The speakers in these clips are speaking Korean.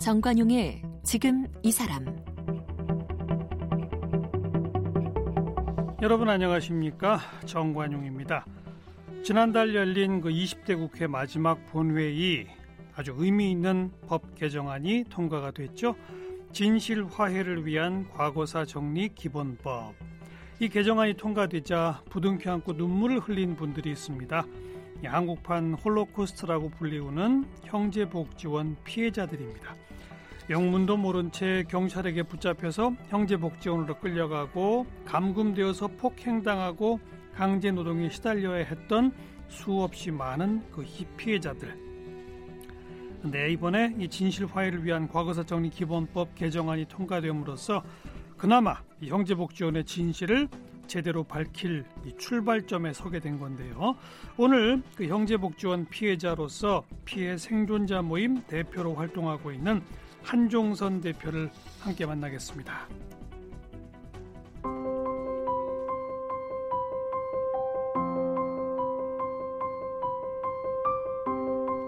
정관용의 지금 이 사람 여러분 안녕하십니까 정관용입니다. 지난달 열린 그 20대 국회 마지막 본회의 아주 의미 있는 법 개정안이 통과가 됐죠. 진실 화해를 위한 과거사 정리 기본법. 이 개정안이 통과되자 부둥켜 안고 눈물을 흘린 분들이 있습니다. 한국판 홀로코스트라고 불리우는 형제복지원 피해자들입니다. 영문도 모른 채 경찰에게 붙잡혀서 형제복지원으로 끌려가고 감금되어서 폭행당하고 강제노동에 시달려야 했던 수없이 많은 그 피해자들. 네, 이번에 이 진실 화해를 위한 과거사 정리 기본법 개정안이 통과됨으로써 그나마 이 형제복지원의 진실을 제대로 밝힐 이 출발점에 서게 된 건데요. 오늘 그 형제복지원 피해자로서 피해 생존자 모임 대표로 활동하고 있는 한종선 대표를 함께 만나겠습니다.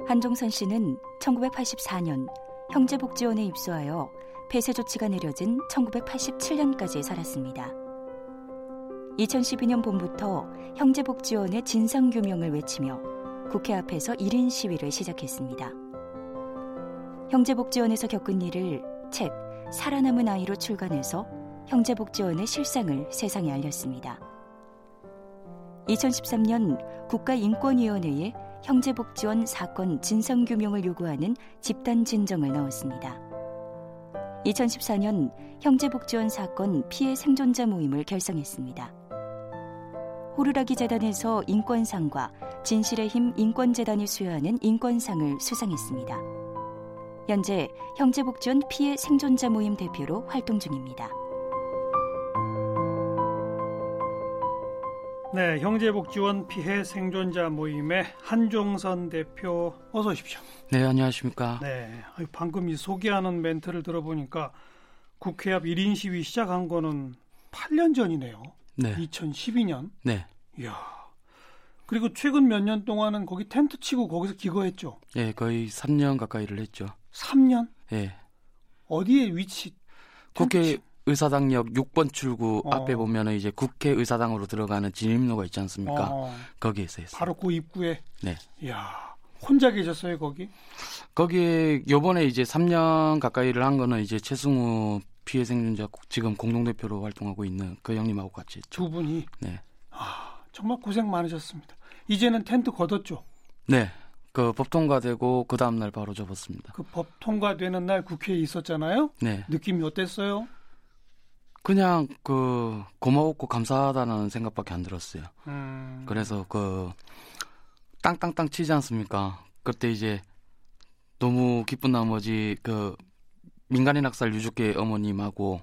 한종선 씨는 1984년 형제복지원에 입소하여 폐쇄 조치가 내려진 1987년까지 살았습니다. 2012년 봄부터 형제복지원의 진상규명을 외치며 국회 앞에서 1인 시위를 시작했습니다. 형제복지원에서 겪은 일을 책 살아남은 아이로 출간해서 형제복지원의 실상을 세상에 알렸습니다. 2013년 국가인권위원회에 형제복지원 사건 진상규명을 요구하는 집단 진정을 넣었습니다. 2014년 형제복지원 사건 피해 생존자 모임을 결성했습니다. 호루라기 재단에서 인권상과 진실의 힘 인권재단이 수여하는 인권상을 수상했습니다. 현재 형제복지원 피해 생존자 모임 대표로 활동 중입니다. 네, 형제복지원 피해 생존자 모임의 한종선 대표 어서 오십시오. 네, 안녕하십니까. 네, 방금 이 소개하는 멘트를 들어보니까 국회 앞 1인 시위 시작한 거는 8년 전이네요. 네. 2012년. 네. 이야. 그리고 최근 몇 년 동안은 거기 텐트 치고 거기서 기거했죠. 네, 거의 3년 가까이를 했죠. 3년? 네. 어디에 위치? 국회 의사당역 6번 출구 어. 앞에 보면은 이제 국회 의사당으로 들어가는 진입로가 있지 않습니까? 어. 거기에서 했어요. 바로 그 입구에. 네. 이야. 혼자 계셨어요, 거기? 거기에 요번에 이제 3년 가까이를 한 거는 이제 최승우 피해 생존자 지금 공동대표로 활동하고 있는 그 형님하고 같이. 두 분이? 네. 아, 정말 고생 많으셨습니다. 이제는 텐트 걷었죠? 네. 그 법 통과되고 그 다음 날 바로 접었습니다. 그 법 통과되는 날 국회에 있었잖아요. 네. 느낌이 어땠어요? 그냥 그 고마웠고 감사하다는 생각밖에 안 들었어요. 음. 그래서 그 땅땅땅 치지 않습니까? 그때 이제 너무 기쁜 나머지 그 민간인 학살 유족계 어머님하고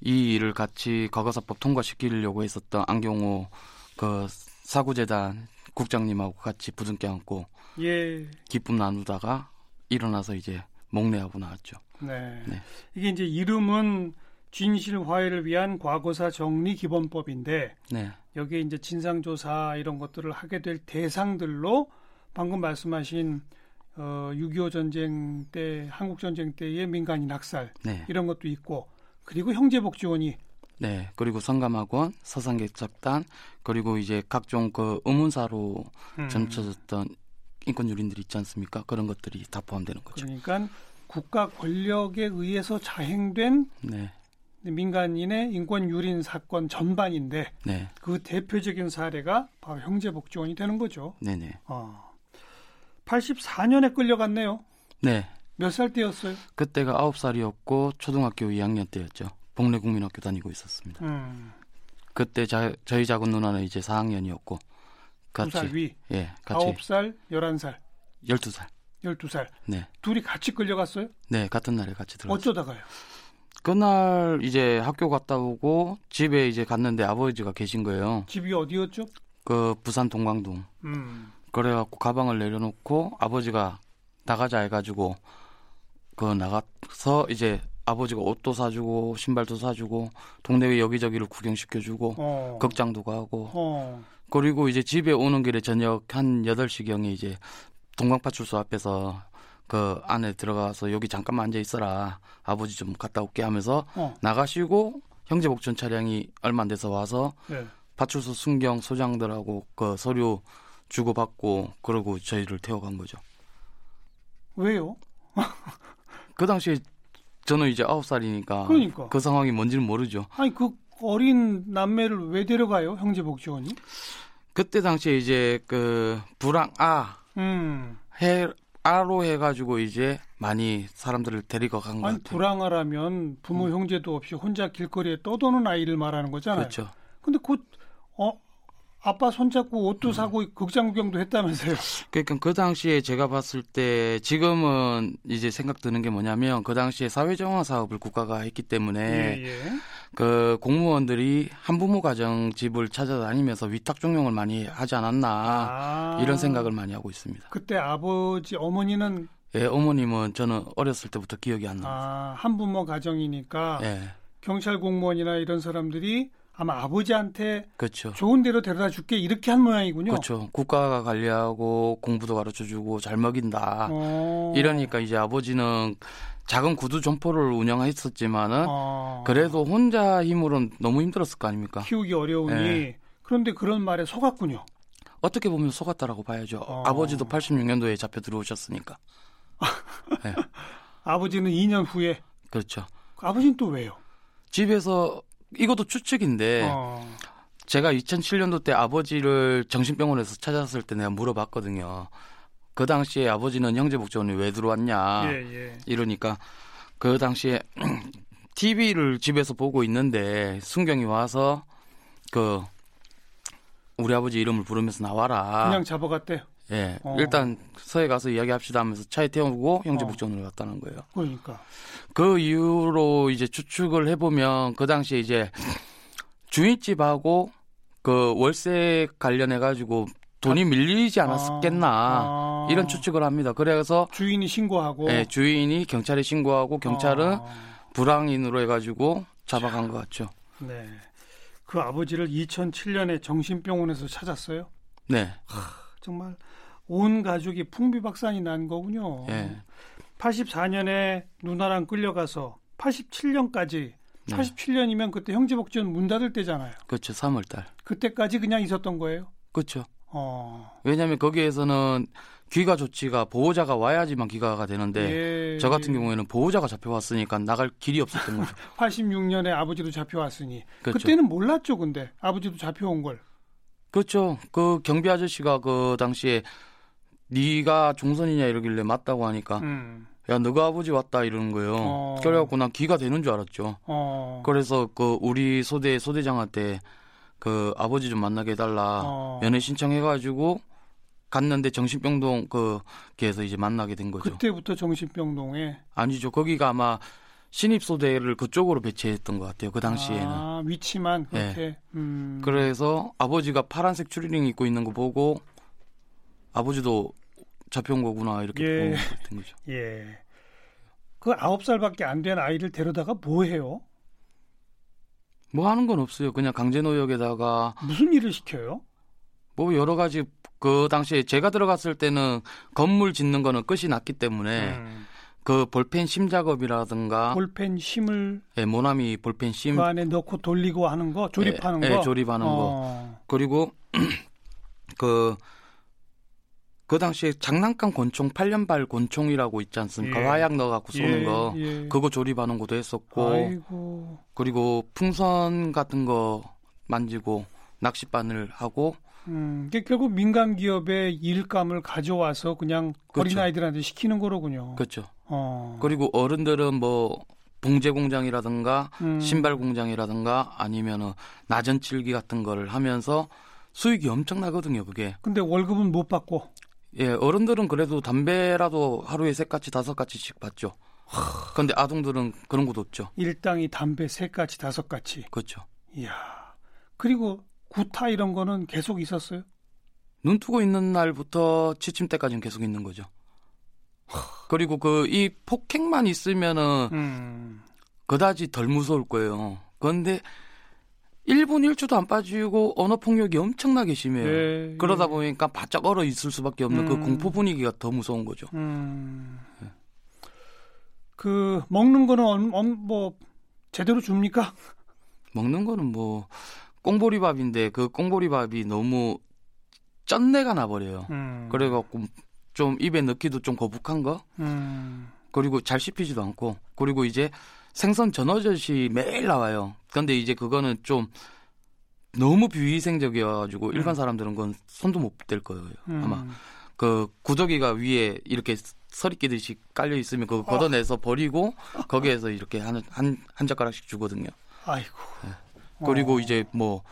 이 일을 같이 과거사법 통과시키려고 했었던 안경호 그 사구재단 국장님하고 같이 부둥켜 안고 예. 기쁨 나누다가 일어나서 이제 목례하고 나왔죠. 네. 네. 이게 이제 이름은 진실 화해를 위한 과거사 정리 기본법인데 네. 여기에 이제 진상 조사 이런 것들을 하게 될 대상들로 방금 말씀하신 어, 6.25 전쟁 때 한국 전쟁 때의 민간인 학살 네. 이런 것도 있고 그리고 형제복지원이 네 그리고 성감학원 서상개척단 그리고 이제 각종 그 의문사로 음. 점쳐졌던 인권 유린들이 있지 않습니까 그런 것들이 다 포함되는 거죠. 그러니까 국가 권력에 의해서 자행된 네. 민간인의 인권 유린 사건 전반인데 네. 그 대표적인 사례가 바로 형제복지원이 되는 거죠. 네네. 어. 84년에 끌려갔네요. 네. 몇 살 때였어요? 그때가 9살이었고 초등학교 2학년 때였죠. 복례국민학교 다니고 있었습니다. 음. 그때 자, 저희 작은 누나는 이제 4학년이었고 같이 2살 위. 예, 같이 9살, 11살. 12살. 12살. 네. 둘이 같이 끌려갔어요? 네, 같은 날에 같이 들어갔어요. 어쩌다가요? 그날 이제 학교 갔다 오고 집에 이제 갔는데 아버지가 계신 거예요. 집이 어디였죠? 그 부산 동광동. 음. 그래갖고 가방을 내려놓고 아버지가 나가자 해가지고 그 나가서 이제 아버지가 옷도 사주고 신발도 사주고 동네 여기저기를 구경시켜주고 어. 극장도 가고 어. 그리고 이제 집에 오는 길에 저녁 한 8시경에 이제 동광파출소 앞에서 그 안에 들어가서 여기 잠깐만 앉아 있어라. 아버지 좀 갔다 올게 하면서 어. 나가시고 형제 복전 차량이 얼마 안 돼서 와서 네. 파출소 순경 소장들하고 그 서류 주고받고 그러고 저희를 태워간 거죠. 왜요? 그 당시에 저는 이제 아홉 살이니까 그러니까. 그 상황이 뭔지는 모르죠. 아니 그 어린 남매를 왜 데려가요? 형제복지원이? 그때 당시에 이제 그 불황 아 음. 해 아로 해가지고 이제 많이 사람들을 데리고 간 것 같아요. 불황하라면 부모 형제도 없이 혼자 길거리에 떠도는 아이를 말하는 거잖아요. 그렇죠. 근데 곧 어, 아빠 손잡고 옷도 음. 사고 극장 구경도 했다면서요. 그러니까 그 당시에 제가 봤을 때 지금은 이제 생각 드는 게 뭐냐면 그 당시에 사회정화 사업을 국가가 했기 때문에 예, 예. 그 공무원들이 한부모 가정 집을 찾아다니면서 위탁 종용을 많이 하지 않았나 아. 이런 생각을 많이 하고 있습니다. 그때 아버지 어머니는 예, 어머님은 저는 어렸을 때부터 기억이 안 납니다. 아, 한부모 가정이니까 예, 경찰 공무원이나 이런 사람들이 아마 아버지한테 그렇죠. 좋은 데로 데려다 줄게 이렇게 한 모양이군요. 그렇죠. 국가가 관리하고 공부도 가르쳐 주고 잘 먹인다. 어. 이러니까 이제 아버지는 작은 구두 점포를 운영했었지만은 어. 그래도 혼자 힘으로는 너무 힘들었을 거 아닙니까? 키우기 어려우니 예. 그런데 그런 말에 속았군요. 어떻게 보면 속았다라고 봐야죠. 어. 아버지도 86년도에 잡혀 들어오셨으니까. 네, 아버지는 2년 후에 그렇죠. 아버지는 또 왜요? 집에서 이것도 추측인데 어. 제가 2007년도 때 아버지를 정신병원에서 찾았을 때 내가 물어봤거든요. 그 당시에 아버지는 형제 복지원에 왜 들어왔냐 예, 예. 이러니까 그 당시에 TV를 집에서 보고 있는데 순경이 와서 그 우리 아버지 이름을 부르면서 나와라. 그냥 잡아갔대. 예, 어. 일단 서해 가서 이야기합시다 하면서 차에 태우고 형제복지원으로 갔다는 거예요. 그러니까. 그 이후로 이제 추측을 해보면 그 당시에 이제 주인집하고 그 월세 관련해 가지고 돈이 밀리지 않았겠나 아. 이런 추측을 합니다. 그래서 주인이 신고하고 예, 주인이 경찰에 신고하고 경찰은 어. 불황인으로 해가지고 잡아간 것 같죠. 네. 그 아버지를 2007년에 정신병원에서 찾았어요. 네, 정말 온 가족이 풍비박산이 난 거군요. 예, 84년에 누나랑 끌려가서 87년까지 네. 87년이면 그때 형제복지원 문 닫을 때잖아요. 그렇죠. 3월 달. 그때까지 그냥 있었던 거예요. 그렇죠. 어. 왜냐하면 거기에서는 귀가 조치가 보호자가 와야지만 귀가가 되는데 예, 저 같은 예. 경우에는 보호자가 잡혀왔으니까 나갈 길이 없었던 거죠. 86년에 아버지도 잡혀왔으니 그렇죠. 그때는 몰랐죠, 근데 아버지도 잡혀온 걸. 그렇죠. 그 경비 아저씨가 그 당시에 네가 종선이냐 이러길래 맞다고 하니까 음. 야 너가 아버지 왔다 이러는 거예요. 어. 그래갖고 난 귀가 되는 줄 알았죠. 어. 그래서 그 우리 소대 소대장한테 그 아버지 좀 만나게 해달라 어. 연애 신청해가지고 갔는데 정신병동 그 걔에서 이제 만나게 된 거죠. 그때부터 정신병동에 아니죠. 거기가 아마 신입 소대를 그쪽으로 배치했던 것 같아요. 그 당시에는. 아, 위치만 그렇게. 음. 그래서 아버지가 파란색 추리닝 입고 있는 거 보고 아버지도 잡혀온 거구나 이렇게 예. 보고 된 거죠. 예. 그 아홉 살밖에 안 된 아이를 데려다가 뭐 해요? 뭐 하는 건 없어요. 그냥 강제노역에다가 무슨 일을 시켜요? 뭐 여러 가지 그 당시에 제가 들어갔을 때는 건물 짓는 거는 끝이 났기 때문에 음. 그 볼펜 심 작업이라든가 볼펜 심을 예, 모나미 볼펜 심 그 안에 넣고 돌리고 하는 거, 조립하는 예, 거. 예, 조립하는 거 어. 그리고 그, 그 당시에 장난감 권총 8년발 권총이라고 있지 않습니까? 예. 화약 넣어갖고 쏘는 예, 거. 예. 그거 조립하는 것도 했었고, 아이고. 그리고 풍선 같은 거 만지고, 낚싯바늘 하고, 음, 이게 결국 민간 기업의 일감을 가져와서 그냥 그렇죠. 어린 아이들한테 시키는 거로군요. 그렇죠. 어. 그리고 어른들은 뭐, 봉제 공장이라든가, 음. 신발 공장이라든가, 아니면은 나전 칠기 같은 거를 하면서 수익이 엄청나거든요, 그게. 근데 월급은 못 받고. 예, 어른들은 그래도 담배라도 하루에 세 가지, 다섯 가지씩 받죠. 근데 아동들은 그런 것도 없죠. 일당이 담배 세 가지, 다섯 가지. 그렇죠. 이야. 그리고 구타 이런 거는 계속 있었어요? 눈 뜨고 있는 날부터 취침 때까지는 계속 있는 거죠. 그리고 그 이 폭행만 있으면은 음. 그다지 덜 무서울 거예요. 그런데 1분 1초도 안 빠지고 언어 폭력이 엄청나게 심해요. 예, 그러다 예. 보니까 바짝 얼어 있을 수밖에 없는 그 음. 공포 분위기가 더 무서운 거죠. 음. 그 먹는 거는 얼- 얼- 뭐 제대로 줍니까? 먹는 거는 뭐 꽁보리밥인데 그 꽁보리밥이 너무 쩐내가 나버려요. 음. 그래갖고 좀 입에 넣기도 좀 거북한 거 음. 그리고 잘 씹히지도 않고 그리고 이제 생선 전어젓이 매일 나와요. 근데 이제 그거는 좀 너무 비위생적이어가지고 음. 일반 사람들은 그건 손도 못 댈 거예요. 음. 아마 그 구더기가 위에 이렇게 서리 끼듯이 깔려 있으면 그거 걷어내서 버리고 거기에서 이렇게 한한 한 젓가락씩 주거든요. 아이고. 그리고 어. 이제 뭐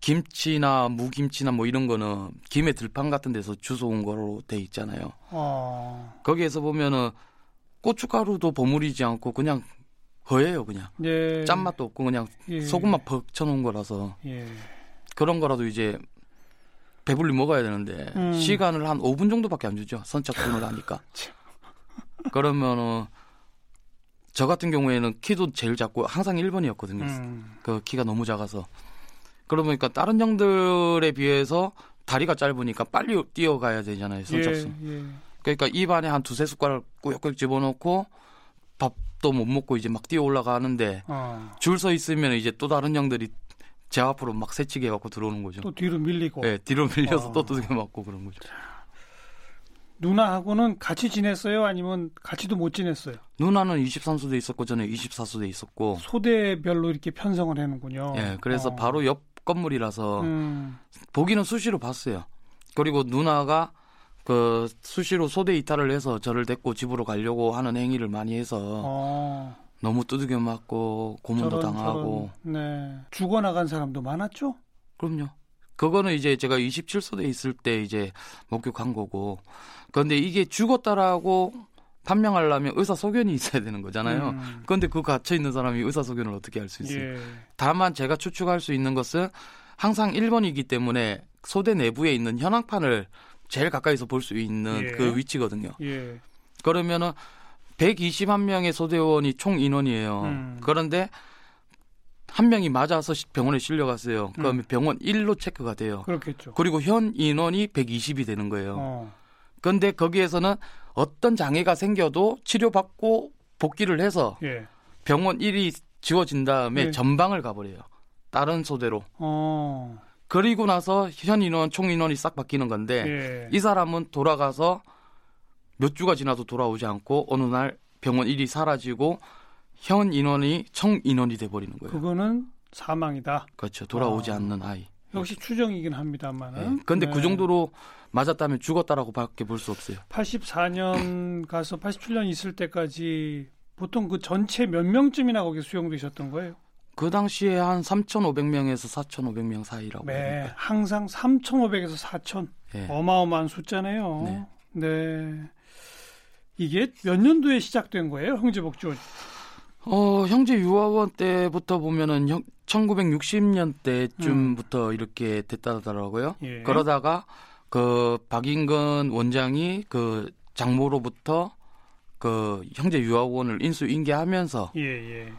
김치나 무김치나 뭐 이런 거는 김의 들판 같은 데서 주워 온 거로 돼 있잖아요. 어. 거기에서 보면은 고춧가루도 버무리지 않고 그냥 허예요 그냥 예. 짠맛도 없고 그냥 예. 소금만 퍽 쳐놓은 거라서 예. 그런 거라도 이제 배불리 먹어야 되는데 음. 시간을 한 5분 정도밖에 안 주죠 선착순을 하니까 그러면은 저 같은 경우에는 키도 제일 작고 항상 1번이었거든요 음. 그 키가 너무 작아서 그러다 보니까 다른 형들에 비해서 다리가 짧으니까 빨리 뛰어가야 되잖아요 선착순 예. 예. 그러니까 입안에 한 두세 숟가락 꾸역꾸역 집어넣고 밥도 못 먹고 이제 막 뛰어 올라가는데 어. 줄서 있으면 이제 또 다른 형들이 제 앞으로 막 새치게 해갖고 들어오는 거죠. 또 뒤로 밀리고 네, 뒤로 밀려서 어. 또 두들겨 맞고 그런 거죠. 누나하고는 같이 지냈어요? 아니면 같이도 못 지냈어요? 누나는 23소대 있었고 저는 24소대 있었고 소대별로 이렇게 편성을 해는군요. 예, 그래서 어. 바로 옆 건물이라서 음. 보기는 수시로 봤어요. 그리고 누나가 그 수시로 소대 이탈을 해서 저를 데리고 집으로 가려고 하는 행위를 많이 해서 어. 너무 두들겨 맞고 고문도 저런, 당하고 저런. 네. 죽어 나간 사람도 많았죠? 그럼요. 그거는 이제 제가 27소대에 있을 때 이제 목격한 거고. 그런데 이게 죽었다라고 판명하려면 의사 소견이 있어야 되는 거잖아요. 음. 그런데 그 갇혀 있는 사람이 의사 소견을 어떻게 할 수 있어요? 예. 다만 제가 추측할 수 있는 것은 항상 1번이기 때문에 소대 내부에 있는 현황판을 제일 가까이서 볼 수 있는 예. 그 위치거든요. 예. 그러면은 121명의 소대원이 총 인원이에요. 음. 그런데 한 명이 맞아서 시- 병원에 실려갔어요. 그러면 음. 병원 1로 체크가 돼요. 그렇겠죠. 그리고 현 인원이 120이 되는 거예요. 어. 그런데 거기에서는 어떤 장애가 생겨도 치료받고 복귀를 해서 예. 병원 1이 지워진 다음에 예. 전방을 가버려요. 다른 소대로. 어. 그리고 나서 현 인원, 총 인원이 싹 바뀌는 건데 예. 이 사람은 돌아가서 몇 주가 지나도 돌아오지 않고 어느 날 병원 1이 사라지고 현 인원이 총 인원이 돼 버리는 거예요. 그거는 사망이다. 그렇죠. 돌아오지 아. 않는 아이. 역시 추정이긴 네. 합니다만은. 근데 네. 그 정도로 맞았다면 죽었다라고밖에 볼 수 없어요. 84년 가서 87년 있을 때까지 보통 그 전체 몇 명쯤이나 거기 수용되셨던 거예요? 그 당시에 한 3,500명에서 4,500명 사이라고. 네, 합니다. 항상 3,500에서 4,000. 예. 어마어마한 숫자네요. 네. 네. 이게 몇 년도에 시작된 거예요? 형제복지원. 어, 형제 유아원 때부터 보면은 형, 1960년대쯤부터 이렇게 됐다더라고요. 예. 그러다가 그 박인근 원장이 그 장모로부터 그 형제 유아원을 인수 인계하면서 예, 예.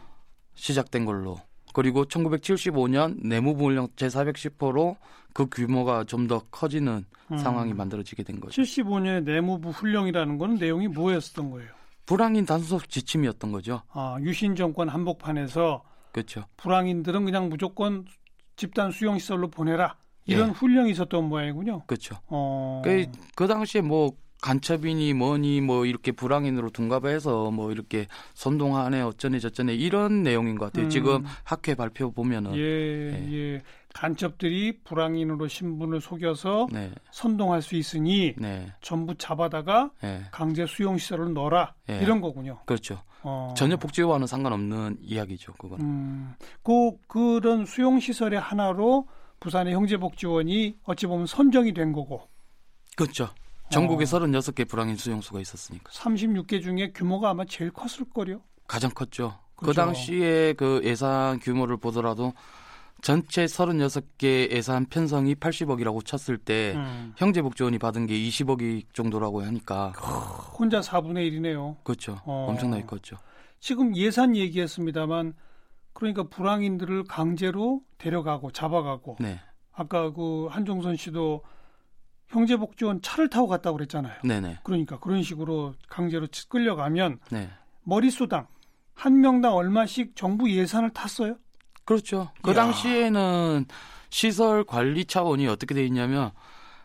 시작된 걸로. 그리고 1975년 내무부훈령 제410호로 그 규모가 좀 더 커지는 음. 상황이 만들어지게 된 거죠. 75년에 내무부 훈령이라는 거는 내용이 뭐였었던 거예요? 불황인 단속 지침이었던 거죠. 아, 유신 정권 한복판에서 그렇죠. 불황인들은 그냥 무조건 집단 수용 시설로 보내라. 이런 예. 훈령이 있었던 모양이군요. 그렇죠. 어. 그, 그 당시에 뭐 간첩이니 뭐니 뭐 이렇게 불황인으로 둔갑해서 뭐 이렇게 선동하네 어쩌네 저쩌네 이런 내용인 것 같아요. 음. 지금 학회 발표 보면은 예, 예. 간첩들이 불황인으로 신분을 속여서 네, 선동할 수 있으니 네, 전부 잡아다가 네, 강제 수용 시설을 넣어라. 예. 이런 거군요. 그렇죠. 어. 전혀 복지와는 상관없는 이야기죠. 그건. 음, 그 그런 수용 시설의 하나로 부산의 형제복지원이 어찌 보면 선정이 된 거고 그렇죠. 전국에 어. 36개 불황인 수용소가 있었으니까 36개 중에 규모가 아마 제일 컸을 거요. 가장 컸죠. 그 그렇죠. 당시에 그 예산 규모를 보더라도 전체 36개 예산 편성이 80억이라고 쳤을 때 음. 형제복지원이 받은 게 20억이 정도라고 하니까 혼자 4분의 1이네요. 그렇죠. 어. 엄청나게 컸죠. 지금 예산 얘기했습니다만 그러니까 불황인들을 강제로 데려가고 잡아가고 네. 아까 그 한종선 씨도 형제복지원 차를 타고 갔다고 그랬잖아요. 네네. 그러니까 그런 식으로 강제로 끌려가면 네. 머릿수당 한 명당 얼마씩 정부 예산을 탔어요? 그렇죠. 그 이야. 당시에는 시설 관리 차원이 어떻게 돼 있냐면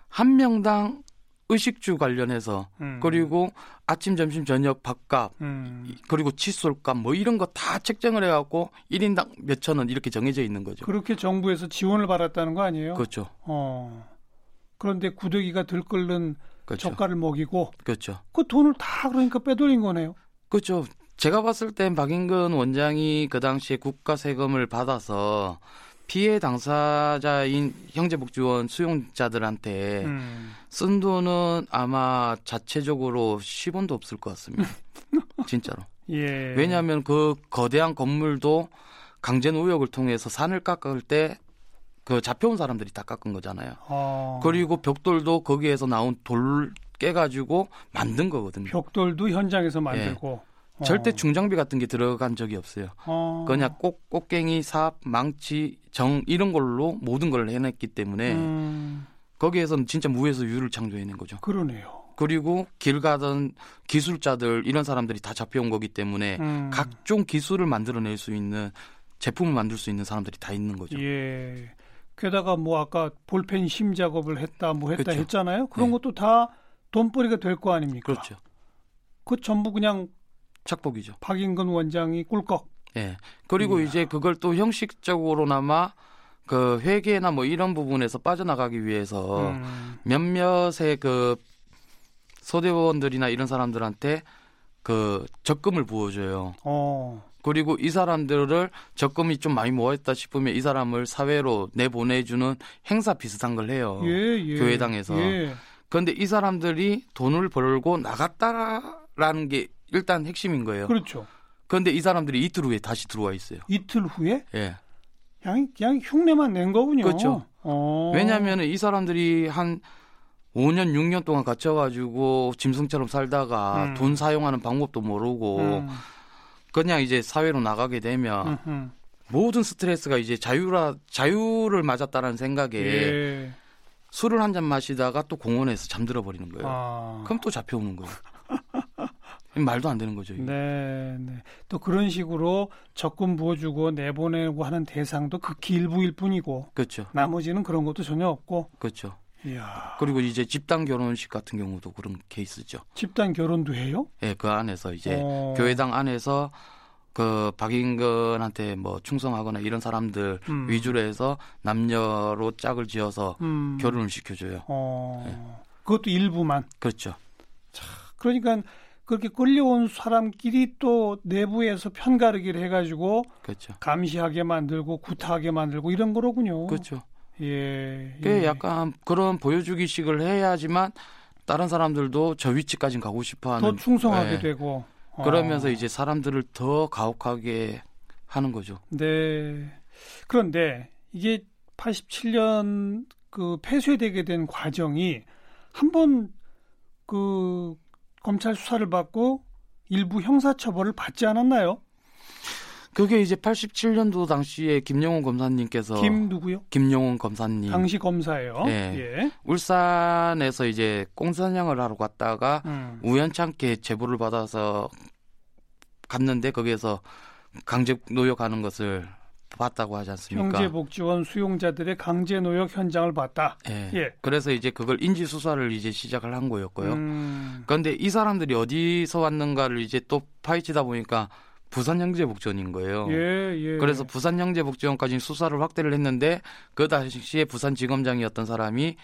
한 명당 의식주 관련해서 음. 그리고 아침, 점심, 저녁 밥값 음. 그리고 칫솔값 뭐 이런 거 다 책정을 해갖고 1인당 몇천 원 이렇게 정해져 있는 거죠. 그렇게 정부에서 지원을 받았다는 거 아니에요? 그렇죠. 어. 그런데 구더기가 들끓는 그렇죠. 젓갈을 먹이고 그렇죠. 그 돈을 다 그러니까 빼돌린 거네요. 그렇죠. 제가 봤을 땐 박인근 원장이 그 당시에 국가 세금을 받아서 피해 당사자인 형제복지원 수용자들한테 음. 쓴 돈은 아마 자체적으로 10원도 없을 것 같습니다. 진짜로. 예. 왜냐하면 그 거대한 건물도 강제 노역을 통해서 산을 깎을 때 그 잡혀온 사람들이 다 깎은 거잖아요. 어. 그리고 벽돌도 거기에서 나온 돌 깨가지고 만든 거거든요. 벽돌도 현장에서 만들고 어. 절대 중장비 같은 게 들어간 적이 없어요. 어. 그냥 꼭 꽃갱이, 삽, 망치, 정 이런 걸로 모든 걸 해냈기 때문에 음. 거기에서는 진짜 무에서 유를 창조해낸 거죠. 그러네요. 그리고 길 가던 기술자들 이런 사람들이 다 잡혀온 거기 때문에 음. 각종 기술을 만들어낼 수 있는 제품을 만들 수 있는 사람들이 다 있는 거죠. 예. 게다가 뭐 아까 볼펜 심 작업을 했다 뭐 했다 그렇죠. 했잖아요. 그런 네. 것도 다 돈벌이가 될 거 아닙니까? 그렇죠. 그 전부 그냥 착복이죠. 박인근 원장이 꿀꺽. 예. 그리고 이야. 이제 그걸 또 형식적으로나마 그 회계나 뭐 이런 부분에서 빠져나가기 위해서 음. 몇몇의 그 소대원들이나 이런 사람들한테 그 적금을 부어줘요. 어. 그리고 이 사람들을 적금이 좀 많이 모였다 싶으면 이 사람을 사회로 내보내주는 행사 비슷한 걸 해요. 예, 예. 교회당에서. 예. 그런데 이 사람들이 돈을 벌고 나갔다라는 게 일단 핵심인 거예요. 그렇죠. 그런데 이 사람들이 이틀 후에 다시 들어와 있어요. 이틀 후에 예. 그냥, 그냥 흉내만 낸 거군요. 그렇죠. 어. 왜냐하면 이 사람들이 한 5년, 6년 동안 갇혀가지고 짐승처럼 살다가 음. 돈 사용하는 방법도 모르고 음. 그냥 이제 사회로 나가게 되면 음흠. 모든 스트레스가 이제 자유라 자유를 맞았다는 생각에 예. 술을 한 잔 마시다가 또 공원에서 잠들어 버리는 거예요. 아. 그럼 또 잡혀오는 거예요. 말도 안 되는 거죠. 이게. 네, 네. 또 그런 식으로 적금 부어주고 내보내고 하는 대상도 극히 일부일 뿐이고 그렇죠. 나머지는 그런 것도 전혀 없고. 그렇죠. 이야. 그리고 이제 집단 결혼식 같은 경우도 그런 케이스죠. 집단 결혼도 해요? 예, 그 안에서 이제 어. 교회당 안에서 그 박인근한테 뭐 충성하거나 이런 사람들 음. 위주로 해서 남녀로 짝을 지어서 음. 결혼을 시켜줘요. 어. 네. 그것도 일부만. 그렇죠. 그러니까 그렇게 끌려온 사람끼리 또 내부에서 편가르기를 해가지고 그렇죠. 감시하게 만들고 구타하게 만들고 이런 거로군요. 그렇죠. 예. 그게 예. 약간 그런 보여주기식을 해야지만 다른 사람들도 저 위치까지 가고 싶어하는 더 충성하게 예. 되고. 어. 그러면서 이제 사람들을 더 가혹하게 하는 거죠. 네. 그런데 이게 87년 그 폐쇄되게 된 과정이 한번 그 검찰 수사를 받고 일부 형사처벌을 받지 않았나요? 그게 이제 87년도 당시에 김영훈 검사님께서 김 누구요? 김영훈 검사님 당시 검사예요. 네. 예. 울산에서 이제 공사냥을 하러 갔다가 음. 우연찮게 제보를 받아서 갔는데 거기에서 강제 노역하는 것을 봤다고 하지 않습니까? 형제복지원 수용자들의 강제 노역 현장을 봤다. 예. 예. 그래서 이제 그걸 인지 수사를 이제 시작을 한 거였고요. 음. 그런데 이 사람들이 어디서 왔는가를 이제 또 파헤치다 보니까 부산 형제 복지원인 거예요. 예, 예. 그래서 부산 형제 복지원까지 수사를 확대를 했는데 그 당시에 부산 지검장이었던 사람이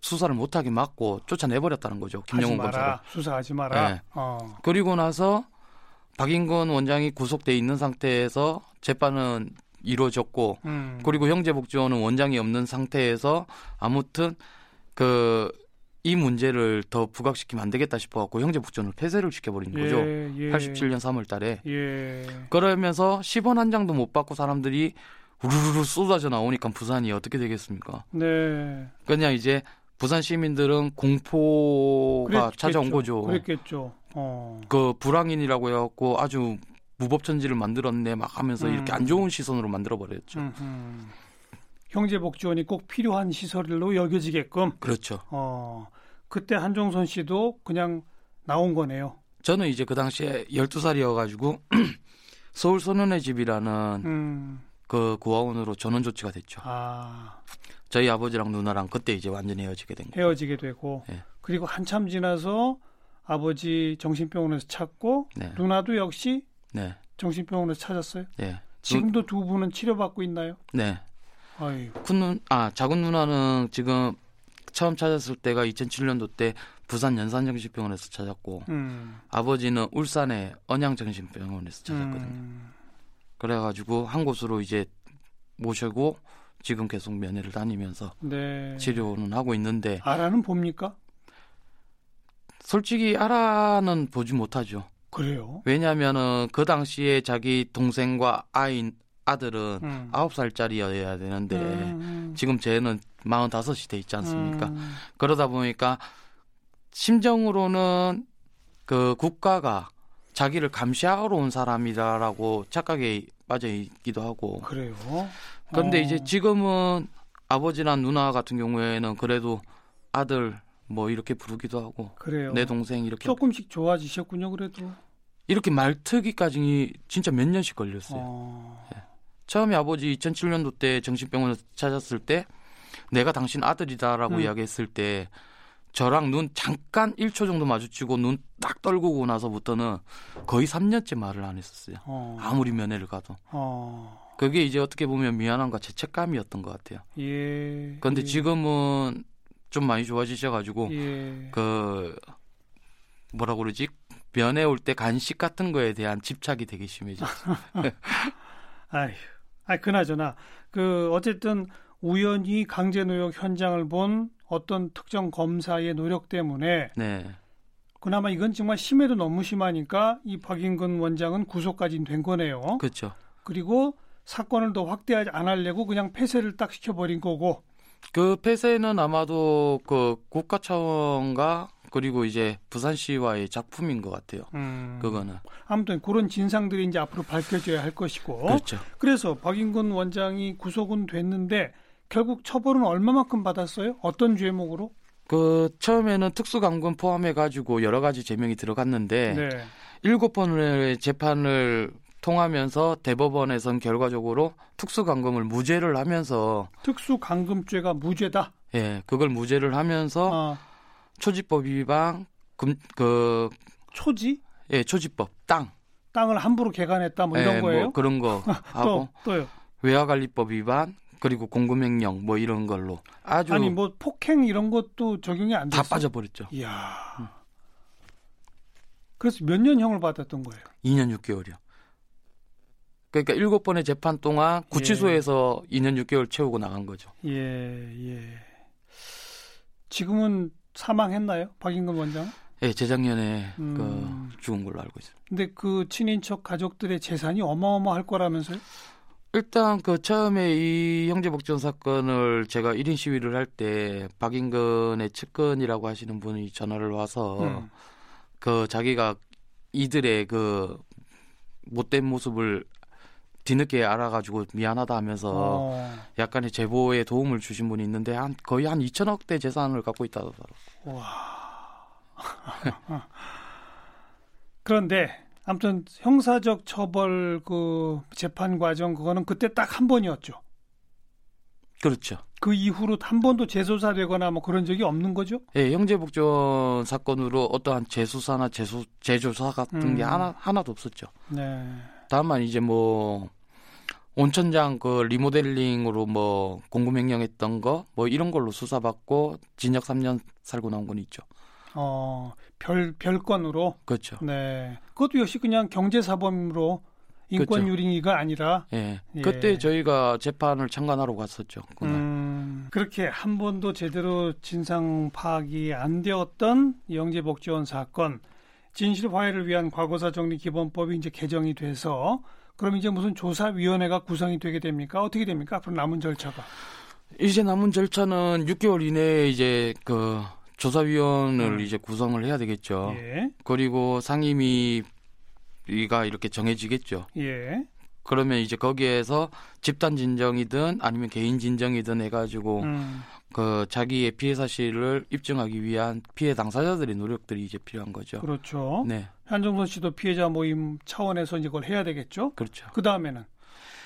수사를 못하게 막고 쫓아내버렸다는 거죠. 김영훈. 검사가. 수사하지 마라. 네. 어. 그리고 나서 박인건 원장이 구속돼 있는 상태에서 재판은 이루어졌고 음. 그리고 형제복지원은 원장이 없는 상태에서 아무튼 그 이 문제를 더 부각시키면 안 되겠다 싶어갖고 형제복지원을 폐쇄를 시켜버린 거죠. 예, 예. 87년 3월달에 예. 그러면서 10원 한 장도 못 받고 사람들이 우르르 쏟아져 나오니까 부산이 어떻게 되겠습니까? 네. 그냥 이제 부산 시민들은 공포가 그랬겠죠. 찾아온 거죠. 그랬겠죠. 어. 그 불황인이라고 해갖고 아주 무법천지를 만들었네 막 하면서 음. 이렇게 안 좋은 시선으로 만들어 버렸죠. 음. 형제복지원이 꼭 필요한 시설로 여겨지게끔 그렇죠. 어 그때 한종선 씨도 그냥 나온 거네요. 저는 이제 그 당시에 12살이어가지고 서울 소년의 집이라는 음. 그 구화원으로 전원 조치가 됐죠. 아 저희 아버지랑 누나랑 그때 이제 완전히 헤어지게 된 거예요. 헤어지게 되고 예. 그리고 한참 지나서 아버지 정신병원에서 찾고 네. 누나도 역시 네. 정신병원에서 찾았어요. 네. 지금도 두 분은 치료받고 있나요? 네. 아이 큰 눈, 아, 작은 누나는 지금 처음 찾았을 때가 2007년도 때 부산 연산정신병원에서 찾았고 음. 아버지는 울산의 언양정신병원에서 찾았거든요. 음. 그래가지고 한 곳으로 이제 모시고 지금 계속 면회를 다니면서 네. 치료는 하고 있는데 아라는 봅니까? 솔직히 아라는 보지 못하죠. 그래요. 왜냐하면은 그 당시에 자기 동생과 아이 아들은 음. 아홉 살짜리여야 되는데 음. 지금 쟤는 45이 돼 있지 않습니까? 음. 그러다 보니까 심정으로는 그 국가가 자기를 감시하러 온 사람이다라고 착각에 빠져 있기도 하고 그래요. 그런데 어. 이제 지금은 아버지나 누나 같은 경우에는 그래도 아들 뭐 이렇게 부르기도 하고 그래요. 내 동생 이렇게 조금씩 좋아지셨군요. 그래도. 이렇게 말트기까지 진짜 몇 년씩 걸렸어요. 어. 처음에 아버지 2007년도 때 정신병원에서 찾았을 때 내가 당신 아들이다라고 음. 이야기했을 때 저랑 눈 잠깐 1초 정도 마주치고 눈 딱 떨구고 나서부터는 거의 3년째 말을 안 했었어요. 어. 아무리 면회를 가도. 어. 그게 이제 어떻게 보면 미안함과 죄책감이었던 것 같아요. 예. 그런데 예. 지금은 좀 많이 좋아지셔가지고 예. 그 뭐라 그러지 면회 올 때 간식 같은 거에 대한 집착이 되게 심해졌어요. 아휴. 아, 그나저나 그 어쨌든 우연히 강제노역 현장을 본 어떤 특정 검사의 노력 때문에 네, 그나마 이건 정말 심해도 너무 심하니까 이 박인근 원장은 구속까지 된 거네요. 그렇죠. 그리고 사건을 더 확대하지 안 하려고 그냥 폐쇄를 딱 시켜버린 거고. 그 폐쇄는 아마도 그 국가 차원과 그리고 이제 부산시와의 작품인 것 같아요. 음, 그거는 아무튼 그런 진상들이 이제 앞으로 밝혀져야 할 것이고. 그렇죠. 그래서 박인근 원장이 구속은 됐는데 결국 처벌은 얼마만큼 받았어요? 어떤 죄목으로? 그 처음에는 특수감금 포함해 가지고 여러 가지 제명이 들어갔는데 네. 일곱 번의 재판을 통하면서 대법원에선 결과적으로 특수감금을 무죄를 하면서 특수강금죄가 무죄다. 예 그걸 무죄를 하면서 아, 초지법 위반 금, 그 초지? 예, 초지법 땅 땅을 함부로 개간했다 뭐 이런 예, 거예요? 뭐 그런 거 하고 또 또요. 외화관리법 위반 그리고 공금횡령 뭐 이런 걸로 아주 아니 뭐 폭행 이런 것도 적용이 안다 됐어. 빠져버렸죠. 이야. 그래서 몇 년 형을 받았던 거예요? 2년 6개월이요. 그러니까 일곱 번의 재판 동안 구치소에서 2년 6개월 채우고 나간 거죠. 예, 예. 지금은 사망했나요? 박인근 원장? 예, 재작년에 음. 그 죽은 걸로 알고 있어요. 근데 그 친인척 가족들의 재산이 어마어마할 거라면서요? 일단 그 처음에 이 형제복지원 사건을 제가 1인 시위를 할 때 박인근의 측근이라고 하시는 분이 전화를 와서 음. 그 자기가 이들의 그 못된 모습을 뒤늦게 알아가지고 미안하다 하면서 어, 약간의 제보에 도움을 주신 분이 있는데 한 거의 한 2천억 대 재산을 갖고 있다고 하더라고요. 그런데 아무튼 형사적 처벌 그 재판 과정 그거는 그때 딱 한 번이었죠. 그렇죠. 그 이후로 한 번도 재조사되거나 뭐 그런 적이 없는 거죠? 예, 형제복지원 사건으로 어떠한 재수사나 재수, 재조사 같은 게 음. 하나 하나도 없었죠. 네. 다만 이제 뭐 온천장 그 리모델링으로 뭐 공금횡령했던 거 뭐 이런 걸로 수사받고 징역 3년 살고 나온 건 있죠. 어, 별 별건으로 그렇죠. 네. 그것도 역시 그냥 경제 사범으로 인권유린이가 아니라 예. 예. 그때 저희가 재판을 참관하러 갔었죠. 그날. 음, 그렇게 한 번도 제대로 진상 파악이 안 되었던 영재복지원 사건 진실 화해를 위한 과거사 정리 기본법이 이제 개정이 돼서 그럼 이제 무슨 조사위원회가 구성이 되게 됩니까? 어떻게 됩니까? 앞으로 남은 절차가. 이제 남은 절차는 6개월 이내에 이제 그 조사위원을 음. 이제 구성을 해야 되겠죠. 예. 그리고 상임위 이가 이렇게 정해지겠죠. 예. 그러면 이제 거기에서 집단 진정이든 아니면 개인 진정이든 해가지고 음. 그 자기의 피해 사실을 입증하기 위한 피해 당사자들의 노력들이 이제 필요한 거죠. 그렇죠. 네, 한정선 씨도 피해자 모임 차원에서 이걸 해야 되겠죠. 그렇죠. 그 다음에는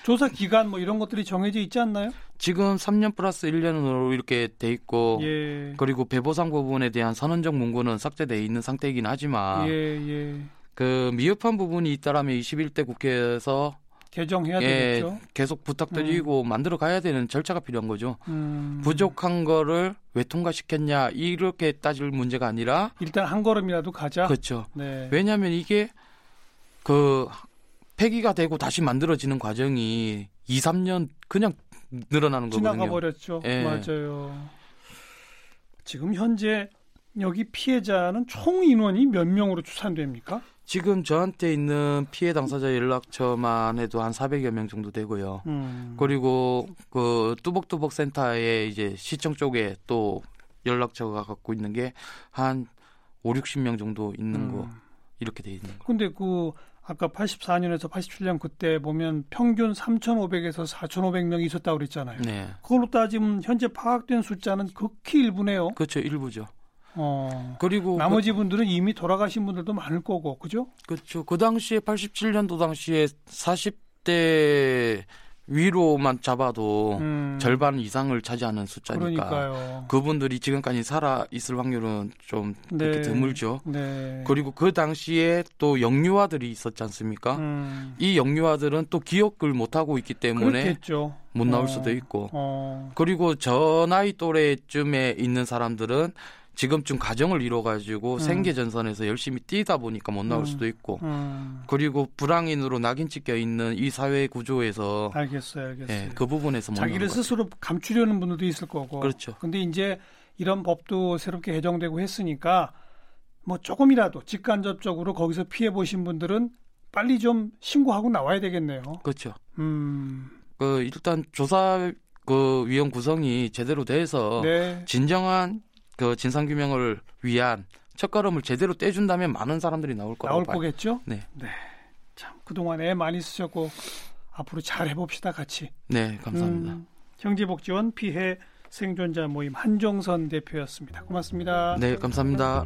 조사 기간 뭐 이런 것들이 정해져 있지 않나요? 지금 3년 플러스 1년으로 이렇게 돼 있고 예. 그리고 배보상 부분에 대한 선언적 문구는 삭제돼 있는 상태이긴 하지만 예, 예. 그 미흡한 부분이 있다라면 21대 국회에서 개정해야 예, 되겠죠. 계속 부탁드리고 만들어 가야 되는 절차가 필요한 거죠. 음. 부족한 거를 왜 통과시켰냐 이렇게 따질 문제가 아니라 일단 한 걸음이라도 가자. 그렇죠. 네. 왜냐하면 이게 그 폐기가 되고 다시 만들어지는 과정이 2, 3년 그냥 늘어나는 거거든요. 지나가 버렸죠. 예. 맞아요. 지금 현재 여기 피해자는 총 인원이 몇 명으로 추산됩니까? 지금 저한테 있는 피해 당사자 연락처만 해도 한 400여 명 정도 되고요. 음. 그리고 그 뚜벅뚜벅 센터에 이제 시청 쪽에 또 연락처가 갖고 있는 게 한 5, 60명 정도 있는 음. 거 이렇게 돼 있는 거. 근데 그 아까 84년에서 87년 그때 보면 평균 3,500에서 4,500명이 있었다고 그랬잖아요. 네. 그걸로 따지면 현재 파악된 숫자는 극히 일부네요. 그렇죠. 일부죠. 어. 그리고 나머지 분들은 이미 돌아가신 분들도 많을 거고, 그죠? 그, 그렇죠. 그 당시에 87년도 당시에 40대 위로만 잡아도 음, 절반 이상을 차지하는 숫자니까 그러니까요. 그분들이 지금까지 살아 있을 확률은 좀 그렇게 네. 드물죠. 네. 그리고 그 당시에 또 영유아들이 있었지 않습니까? 음, 이 영유아들은 또 기억을 못 하고 있기 때문에 그렇겠죠. 못 나올 어, 수도 있고 어, 그리고 저 나이 또래쯤에 있는 사람들은 지금쯤 가정을 이뤄가지고 음. 생계 전선에서 열심히 뛰다 보니까 못 나올 음. 수도 있고 음, 그리고 불황인으로 낙인 찍혀 있는 이 사회 구조에서 알겠어요, 알겠어요. 예, 그 부분에서 못 자기를. 스스로 감추려는 분들도 있을 거고. 그렇죠. 근데 이제 이런 법도 새롭게 개정되고 했으니까 뭐 조금이라도 직간접적으로 거기서 피해 보신 분들은 빨리 좀 신고하고 나와야 되겠네요. 그렇죠. 음, 그 일단 조사 그 위원 구성이 제대로 돼서 네, 진정한 그 진상 규명을 위한 첫걸음을 제대로 떼준다면 많은 사람들이 나올 거라고 나올 봐요. 거겠죠. 네. 참 그동안 애 많이 쓰셨고 앞으로 잘 해봅시다 같이. 네, 감사합니다. 음, 형제복지원 피해 생존자 모임 한종선 대표였습니다. 고맙습니다. 네, 감사합니다.